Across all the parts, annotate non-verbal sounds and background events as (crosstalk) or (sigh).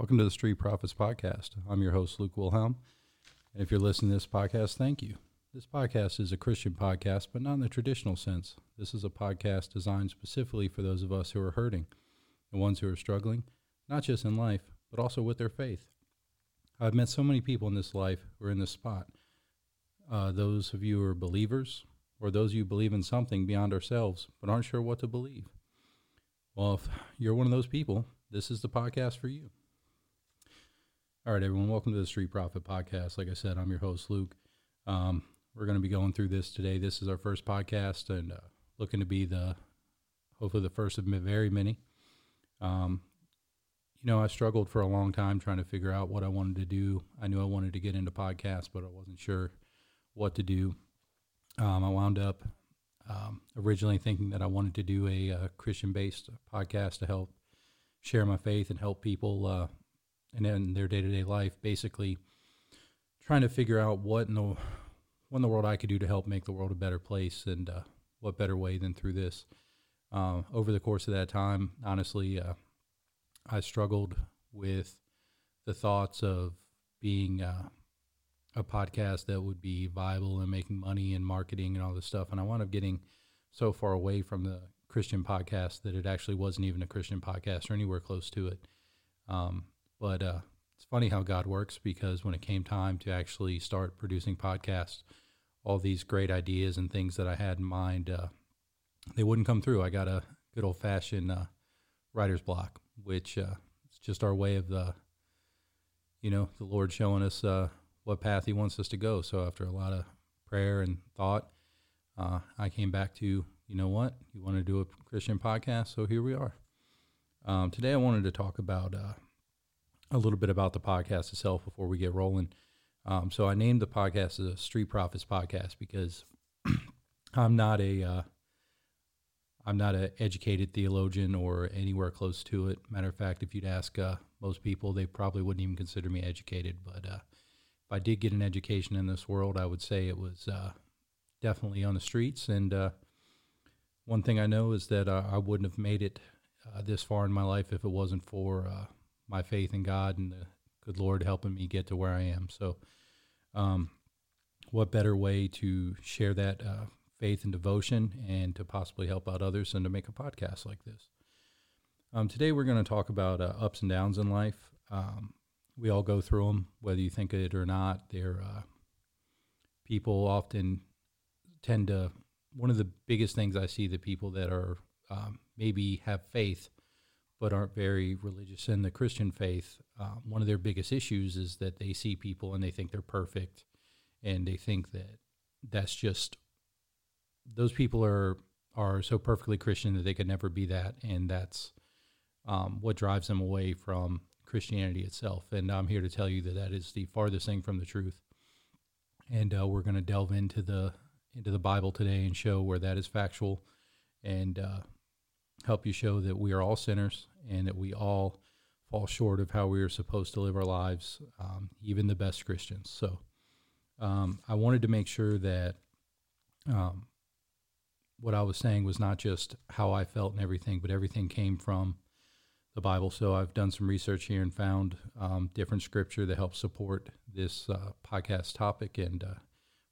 Welcome to the Street Prophet's Podcast. I'm your host, Luke Wilhelm. And if you're listening to this podcast, thank you. This podcast is a Christian podcast, but not in the traditional sense. This is a podcast designed specifically for those of us who are hurting, the ones who are struggling, not just in life, but also with their faith. I've met so many people in this life who are in this spot. Uh, those of you who are believers, or those you who believe in something beyond ourselves, but aren't sure what to believe. Well, if you're one of those people, this is the podcast for you. All right, everyone, welcome to the Street Prophet Podcast. Like I said, I'm your host, Luke. Um, we're going to be going through this today. This is our first podcast and uh, looking to be the, hopefully, the first of very many. Um, you know, I struggled for a long time trying to figure out what I wanted to do. I knew I wanted to get into podcasts, but I wasn't sure what to do. Um, I wound up um, originally thinking that I wanted to do a, a uh, Christian based podcast to help share my faith and help people uh, and in their day to day life, basically trying to figure out what in the what in the world I could do to help make the world a better place, and uh, what better way than through this. Uh, over the course of that time, honestly, uh, I struggled with the thoughts of being uh, a podcast that would be viable and making money and marketing and all this stuff, and I wound up getting so far away from the Christian podcast that it actually wasn't even a Christian podcast or anywhere close to it. Um, but uh, it's funny how God works because when it came time to actually start producing podcasts, all these great ideas and things that I had in mind, uh, they wouldn't come through. I got a good old fashioned uh, writer's block, which uh, is just our way of the, you know, the Lord showing us uh, what path He wants us to go. So after a lot of prayer and thought, uh, I came back to, you know what, you want to do a Christian podcast, so here we are. Um, today I wanted to talk about uh, a little bit about the podcast itself before we get rolling. Um, so I named the podcast the Street Prophet's Podcast because (clears throat) I'm not a uh, not an educated theologian or anywhere close to it. Matter of fact, if you'd ask uh, most people, they probably wouldn't even consider me educated. But uh, if I did get an education in this world, I would say it was uh, definitely on the streets. And uh, one thing I know is that I wouldn't have made it this far in my life if it wasn't for my faith in God and the good Lord helping me get to where I am. So, um, what better way to share that uh, faith and devotion and to possibly help out others than to make a podcast like this? Um, today, we're going to talk about uh, ups and downs in life. Um, we all go through them, whether you think it or not. They're uh, people often tend to. One of the biggest things I see the people that are um, maybe have faith but aren't very religious in the Christian faith, uh, one of their biggest issues is that they see people and they think they're perfect, and they think that that's just those people are are so perfectly Christian that they could never be that, and that's um, what drives them away from Christianity itself. And I'm here to tell you that that is the farthest thing from the truth. And uh, we're going to delve into the into the Bible today and show where that is factual, and uh, help you show that we are all sinners and that we all fall short of how we are supposed to live our lives, um, even the best Christians. So um, I wanted to make sure that um, what I was saying was not just how I felt and everything, but everything came from the Bible. So I've done some research here and found um, different scripture that helps support this uh, podcast topic, and uh,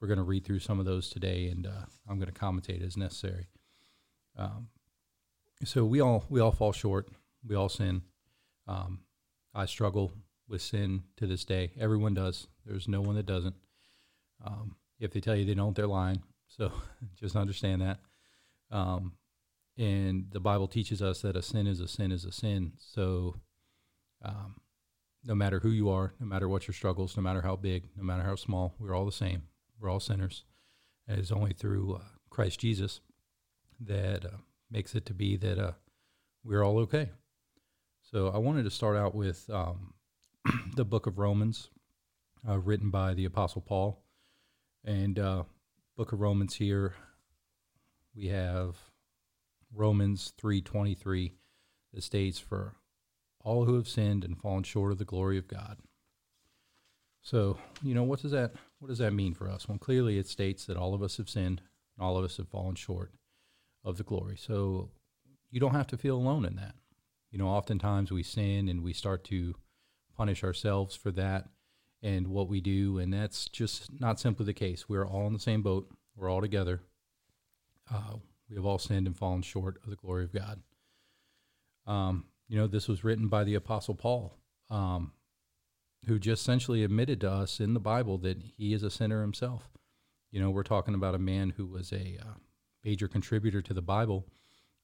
we're going to read through some of those today, and uh, I'm going to commentate as necessary. So we all we all fall short. We all sin. Um, I struggle with sin to this day. Everyone does. There's no one that doesn't. Um, if they tell you they don't, they're lying. So (laughs) just understand that. Um, and the Bible teaches us that a sin is a sin is a sin. So um, no matter who you are, no matter what your struggles, no matter how big, no matter how small, we're all the same. We're all sinners. And it's only through uh, Christ Jesus that uh, makes it to be that uh, we're all okay. So I wanted to start out with um, (clears throat) the book of Romans, uh, written by the Apostle Paul. And uh, book of Romans here, we have Romans 3.23 that states, For all who have sinned and fallen short of the glory of God. So, you know, what does that what does that mean for us? Well, clearly it states that all of us have sinned and all of us have fallen short of the glory. So you don't have to feel alone in that. You know, oftentimes we sin and we start to punish ourselves for that and what we do. And that's just not simply the case. We're all in the same boat, we're all together. Uh, we have all sinned and fallen short of the glory of God. Um, you know, this was written by the Apostle Paul, um, who just essentially admitted to us in the Bible that he is a sinner himself. You know, we're talking about a man who was a uh, major contributor to the Bible,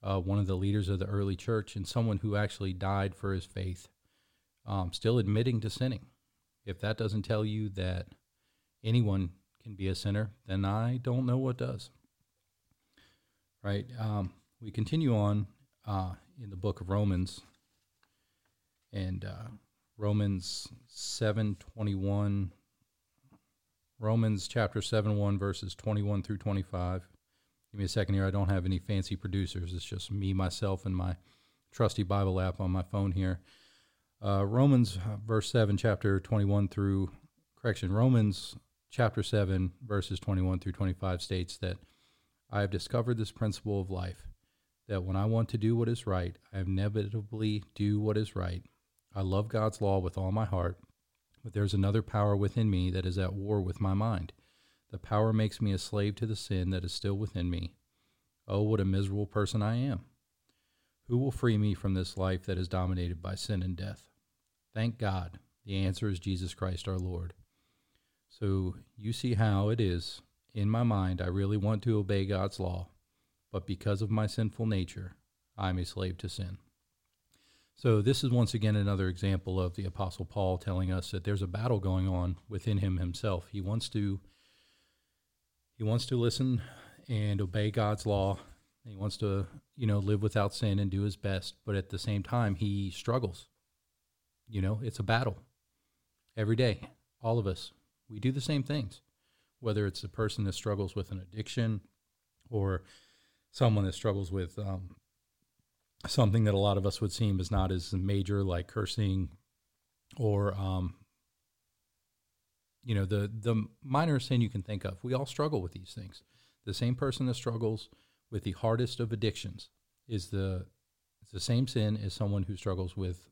uh, one of the leaders of the early church, and someone who actually died for his faith, um, still admitting to sinning. If that doesn't tell you that anyone can be a sinner, then I don't know what does. Right? Um, we continue on uh, in the book of Romans, and uh, Romans seven twenty one. Romans chapter 7 1, verses 21 through 25. Give me a second here. I don't have any fancy producers. It's just me, myself, and my trusty Bible app on my phone here. Uh, Romans, uh, verse 7, chapter 21 through, correction, Romans chapter 7, verses 21 through 25 states that I have discovered this principle of life that when I want to do what is right, I inevitably do what is right. I love God's law with all my heart, but there's another power within me that is at war with my mind. The power makes me a slave to the sin that is still within me. Oh, what a miserable person I am. Who will free me from this life that is dominated by sin and death? Thank God. The answer is Jesus Christ our Lord. So you see how it is. In my mind, I really want to obey God's law, but because of my sinful nature, I am a slave to sin. So, this is once again another example of the Apostle Paul telling us that there's a battle going on within him himself. He wants to he wants to listen and obey God's law. He wants to, you know, live without sin and do his best, but at the same time he struggles. You know, it's a battle. Every day, all of us, we do the same things. Whether it's a person that struggles with an addiction or someone that struggles with um, something that a lot of us would seem is not as major, like cursing or um, you know the the minor sin you can think of. We all struggle with these things. The same person that struggles with the hardest of addictions is the it's the same sin as someone who struggles with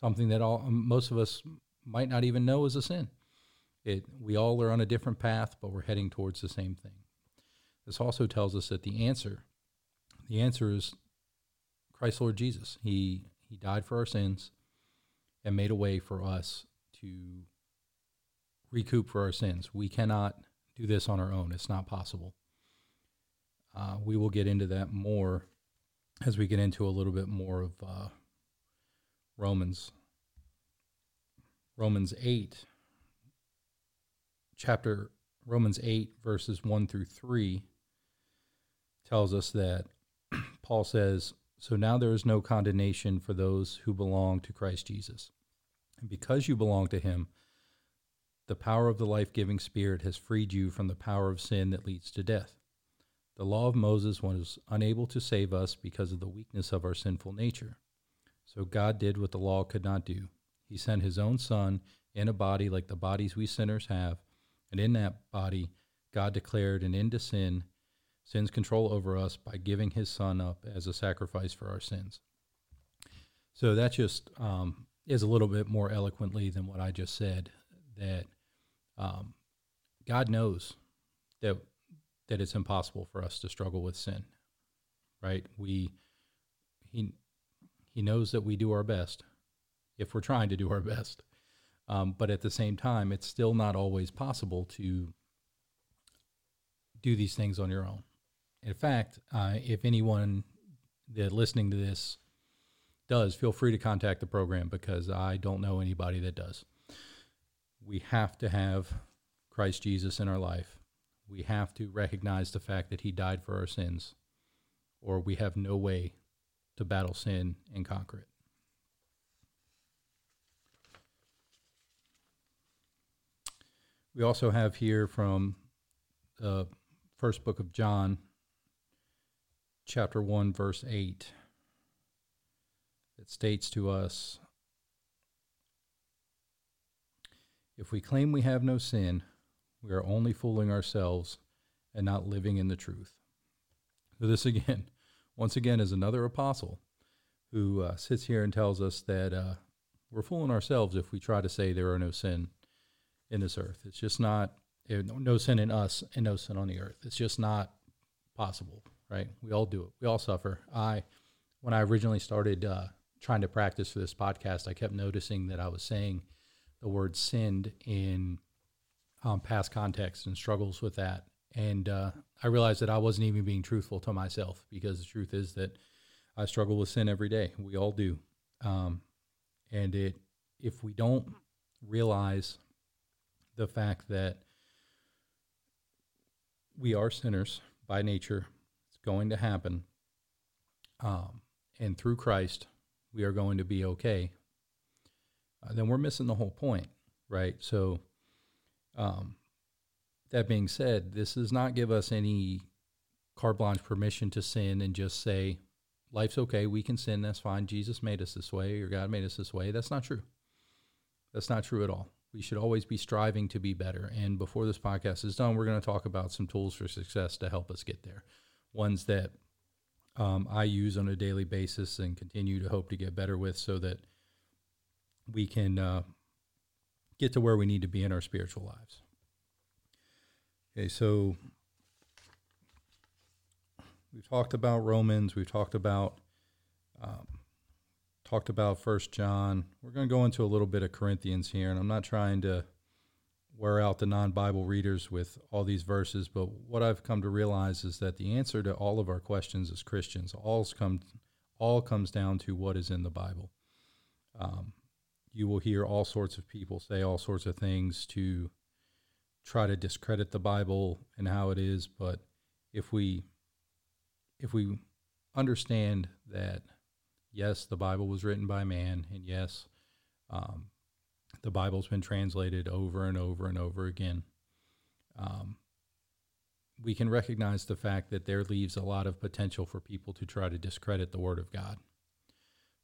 something that all um, most of us might not even know is a sin. It we all are on a different path, but we're heading towards the same thing. This also tells us that the answer, the answer is Christ Lord Jesus. He he died for our sins and made a way for us to recoup for our sins. We cannot do this on our own. It's not possible. Uh, we will get into that more as we get into a little bit more of uh, Romans. Romans 8, chapter Romans 8, verses 1 through 3, tells us that (clears throat) Paul says, So now there is no condemnation for those who belong to Christ Jesus. And because you belong to him, the power of the life giving Spirit has freed you from the power of sin that leads to death. The law of Moses was unable to save us because of the weakness of our sinful nature. So God did what the law could not do. He sent his own Son in a body like the bodies we sinners have, and in that body, God declared an end to sin, sin's control over us, by giving his Son up as a sacrifice for our sins. So that just um, is a little bit more eloquently than what I just said. That um, God knows that that it's impossible for us to struggle with sin, right? We he he knows that we do our best if we're trying to do our best, um, but at the same time, it's still not always possible to do these things on your own. In fact, uh, if anyone that listening to this does, feel free to contact the program because I don't know anybody that does we have to have Christ Jesus in our life. We have to recognize the fact that he died for our sins, or we have no way to battle sin and conquer it. We also have here from the first book of John, chapter 1, verse 8, that states to us If we claim we have no sin, we are only fooling ourselves and not living in the truth. So, this (laughs) again, once again, is another apostle who uh, sits here and tells us that uh, we're fooling ourselves if we try to say there are no sin in this earth. It's just not eh, no sin in us and no sin on the earth. It's just not possible, right? We all do it. We all suffer. I, when I originally started uh, trying to practice for this podcast, I kept noticing that I was saying the word sinned in um, past context and struggles with that. And uh, I realized that I wasn't even being truthful to myself because the truth is that I struggle with sin every day. We all do. Um, and it, if we don't realize the fact that we are sinners by nature, it's going to happen. Um, and through Christ, we are going to be okay. Uh, then we're missing the whole point, right? So, um, that being said, this does not give us any carte blanche permission to sin and just say, life's okay, we can sin, that's fine. Jesus made us this way or God made us this way. That's not true. That's not true at all. We should always be striving to be better. And before this podcast is done, we're going to talk about some tools for success to help us get there. Ones that um, I use on a daily basis and continue to hope to get better with so that we can uh, get to where we need to be in our spiritual lives. Okay, so we've talked about Romans, we've talked about um, talked about First John. We're going to go into a little bit of Corinthians here, and I'm not trying to wear out the non-Bible readers with all these verses, but what I've come to realize is that the answer to all of our questions as Christians all comes all comes down to what is in the Bible. Um, you will hear all sorts of people say all sorts of things to try to discredit the Bible and how it is, but if we if we understand that yes, the Bible was written by man, and yes, um, the Bible's been translated over and over and over again. Um, we can recognize the fact that there leaves a lot of potential for people to try to discredit the Word of God.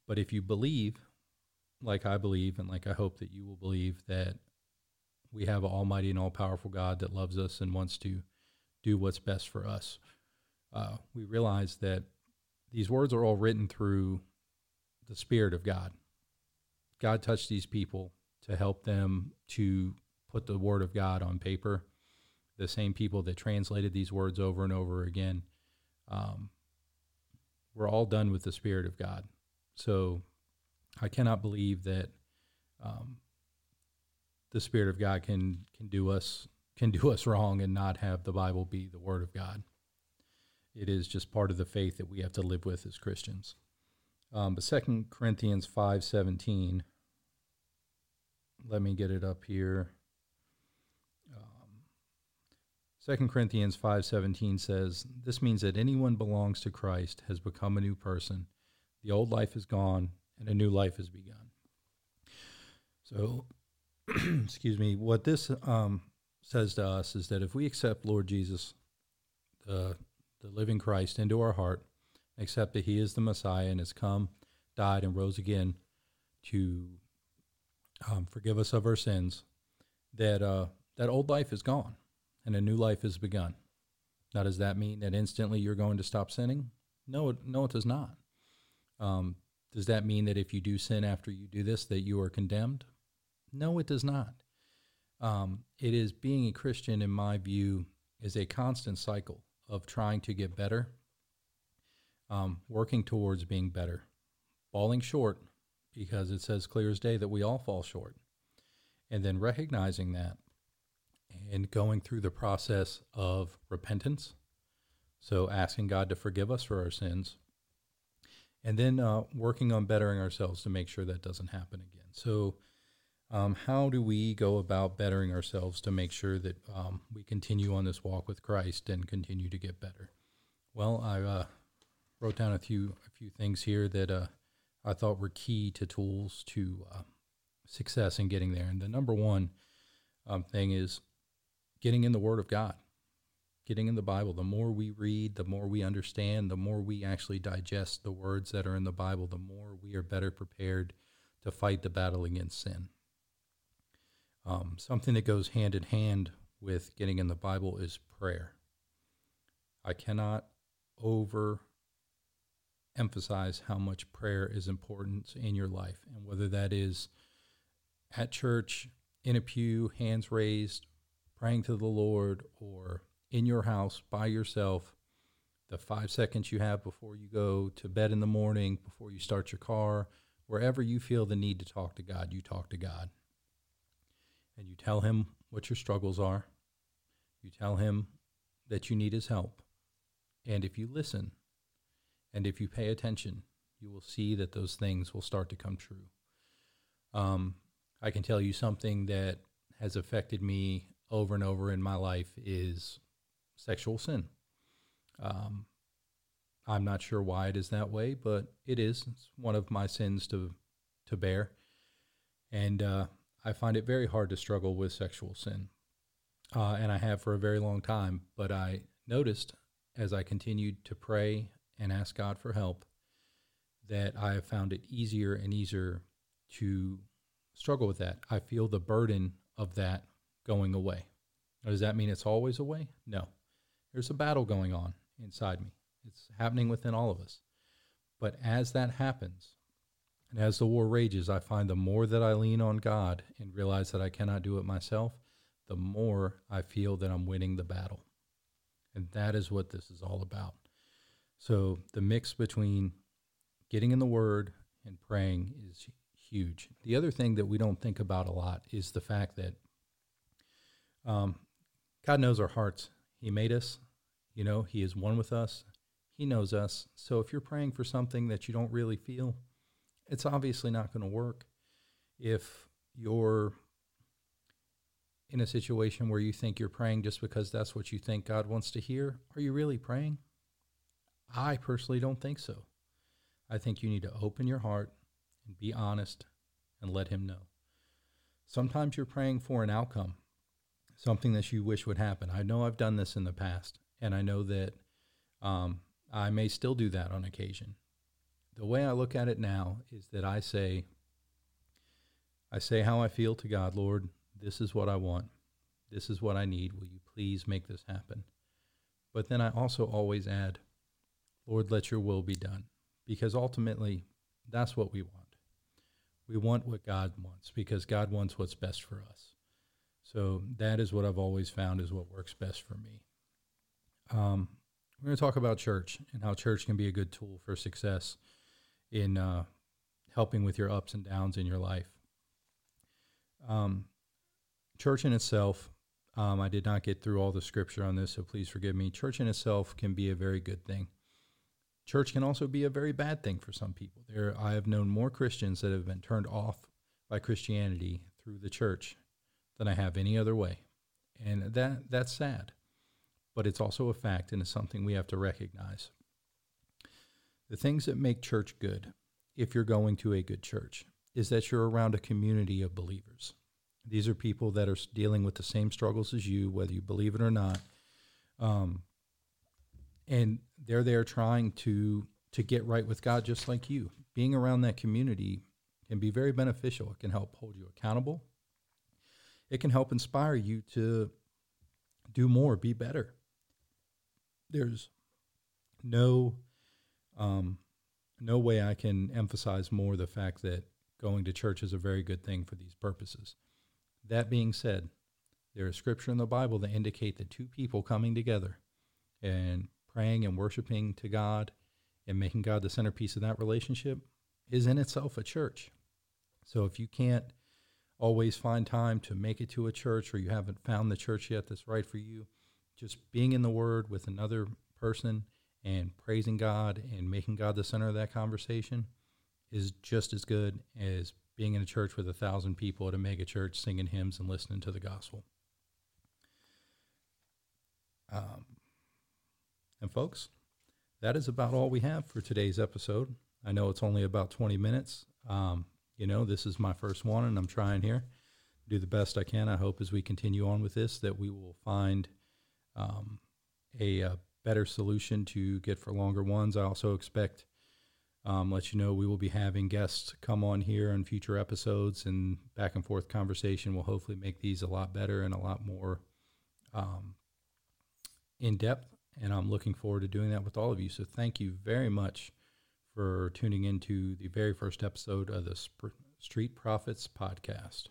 But if you believe, like I believe, and like I hope that you will believe, that we have an almighty and all powerful God that loves us and wants to do what's best for us, uh, we realize that these words are all written through the Spirit of God. God touched these people to help them to put the Word of God on paper. The same people that translated these words over and over again. Um, we're all done with the Spirit of God. So I cannot believe that um, the Spirit of God can can do us can do us wrong and not have the Bible be the Word of God. It is just part of the faith that we have to live with as Christians. Um, but Second Corinthians five seventeen. Let me get it up here. Um, Second Corinthians five seventeen says, "This means that anyone belongs to Christ has become a new person. The old life is gone, and a new life has begun." So, (clears throat) excuse me. What this um, says to us is that if we accept Lord Jesus, the the living Christ, into our heart accept that he is the Messiah and has come, died, and rose again to um, forgive us of our sins, that uh, that old life is gone and a new life has begun. Now, does that mean that instantly you're going to stop sinning? No, it, no, it does not. Um, does that mean that if you do sin after you do this, that you are condemned? No, it does not. Um, it is being a Christian, in my view, is a constant cycle of trying to get better um, working towards being better, falling short because it says clear as day that we all fall short, and then recognizing that and going through the process of repentance. So asking God to forgive us for our sins, and then uh, working on bettering ourselves to make sure that doesn't happen again. So, um, how do we go about bettering ourselves to make sure that um, we continue on this walk with Christ and continue to get better? Well, I uh, wrote down a few a few things here that uh, I thought were key to tools to uh, success in getting there. And the number one um, thing is getting in the Word of God, getting in the Bible. The more we read, the more we understand, the more we actually digest the words that are in the Bible, the more we are better prepared to fight the battle against sin. Um, something that goes hand in hand with getting in the Bible is prayer. I cannot over emphasize how much prayer is important in your life, and whether that is at church, in a pew, hands raised, praying to the Lord, or in your house by yourself, the five seconds you have before you go to bed in the morning, before you start your car, wherever you feel the need to talk to God, you talk to God. And you tell Him what your struggles are. You tell Him that you need His help. And if you listen and if you pay attention, you will see that those things will start to come true. Um, I can tell you something that has affected me over and over in my life is sexual sin. Um, I'm not sure why it is that way, but it is. It's one of my sins to to bear, and uh, I find it very hard to struggle with sexual sin, uh, and I have for a very long time. But I noticed as I continued to pray and ask God for help that I have found it easier and easier to struggle with that. I feel the burden of that going away. Now, does that mean it's always away? No. There's a battle going on inside me. It's happening within all of us. But as that happens, and as the war rages, I find the more that I lean on God and realize that I cannot do it myself, the more I feel that I'm winning the battle. And that is what this is all about. So the mix between getting in the Word and praying is huge. The other thing that we don't think about a lot is the fact that um, God knows our hearts. He made us, you know, He is one with us. He knows us. So if you're praying for something that you don't really feel, it's obviously not going to work. If you're in a situation where you think you're praying just because that's what you think God wants to hear, are you really praying? I personally don't think so. I think you need to open your heart and be honest and let Him know. Sometimes you're praying for an outcome, something that you wish would happen. I know I've done this in the past, and I know that um, I may still do that on occasion. The way I look at it now is that I say, I say how I feel to God, Lord, this is what I want. This is what I need. Will you please make this happen? But then I also always add, Lord, let your will be done. Because ultimately, that's what we want. We want what God wants because God wants what's best for us. So that is what I've always found is what works best for me. Um, we're going to talk about church and how church can be a good tool for success in uh, helping with your ups and downs in your life. Um, church in itself, um, I did not get through all the scripture on this, so please forgive me. Church in itself can be a very good thing. Church can also be a very bad thing for some people. There, I have known more Christians that have been turned off by Christianity through the church than I have any other way, and that that's sad but it's also a fact and it's something we have to recognize. The things that make church good, if you're going to a good church, is that you're around a community of believers. These are people that are dealing with the same struggles as you, whether you believe it or not. Um, and they're there trying to to get right with God just like you. Being around that community can be very beneficial. It can help hold you accountable. It can help inspire you to do more, be better there's no um, no way I can emphasize more the fact that going to church is a very good thing for these purposes. That being said, there is scripture in the Bible that indicate that two people coming together and praying and worshiping to God and making God the centerpiece of that relationship is in itself a church. So if you can't always find time to make it to a church or you haven't found the church yet that's right for you, just being in the Word with another person and praising God and making God the center of that conversation is just as good as being in a church with a thousand people at a mega church singing hymns and listening to the gospel. Um, and folks, that is about all we have for today's episode. I know it's only about 20 minutes. Um, you know, this is my first one, and I'm trying here do the best I can. I hope as we continue on with this that we will find um, a, a, better solution to get for longer ones. I also expect, um, let you know, we will be having guests come on here in future episodes, and back and forth conversation will hopefully make these a lot better and a lot more um, in depth. And I'm looking forward to doing that with all of you. So thank you very much for tuning into the very first episode of the Sp- Street Prophet's Podcast.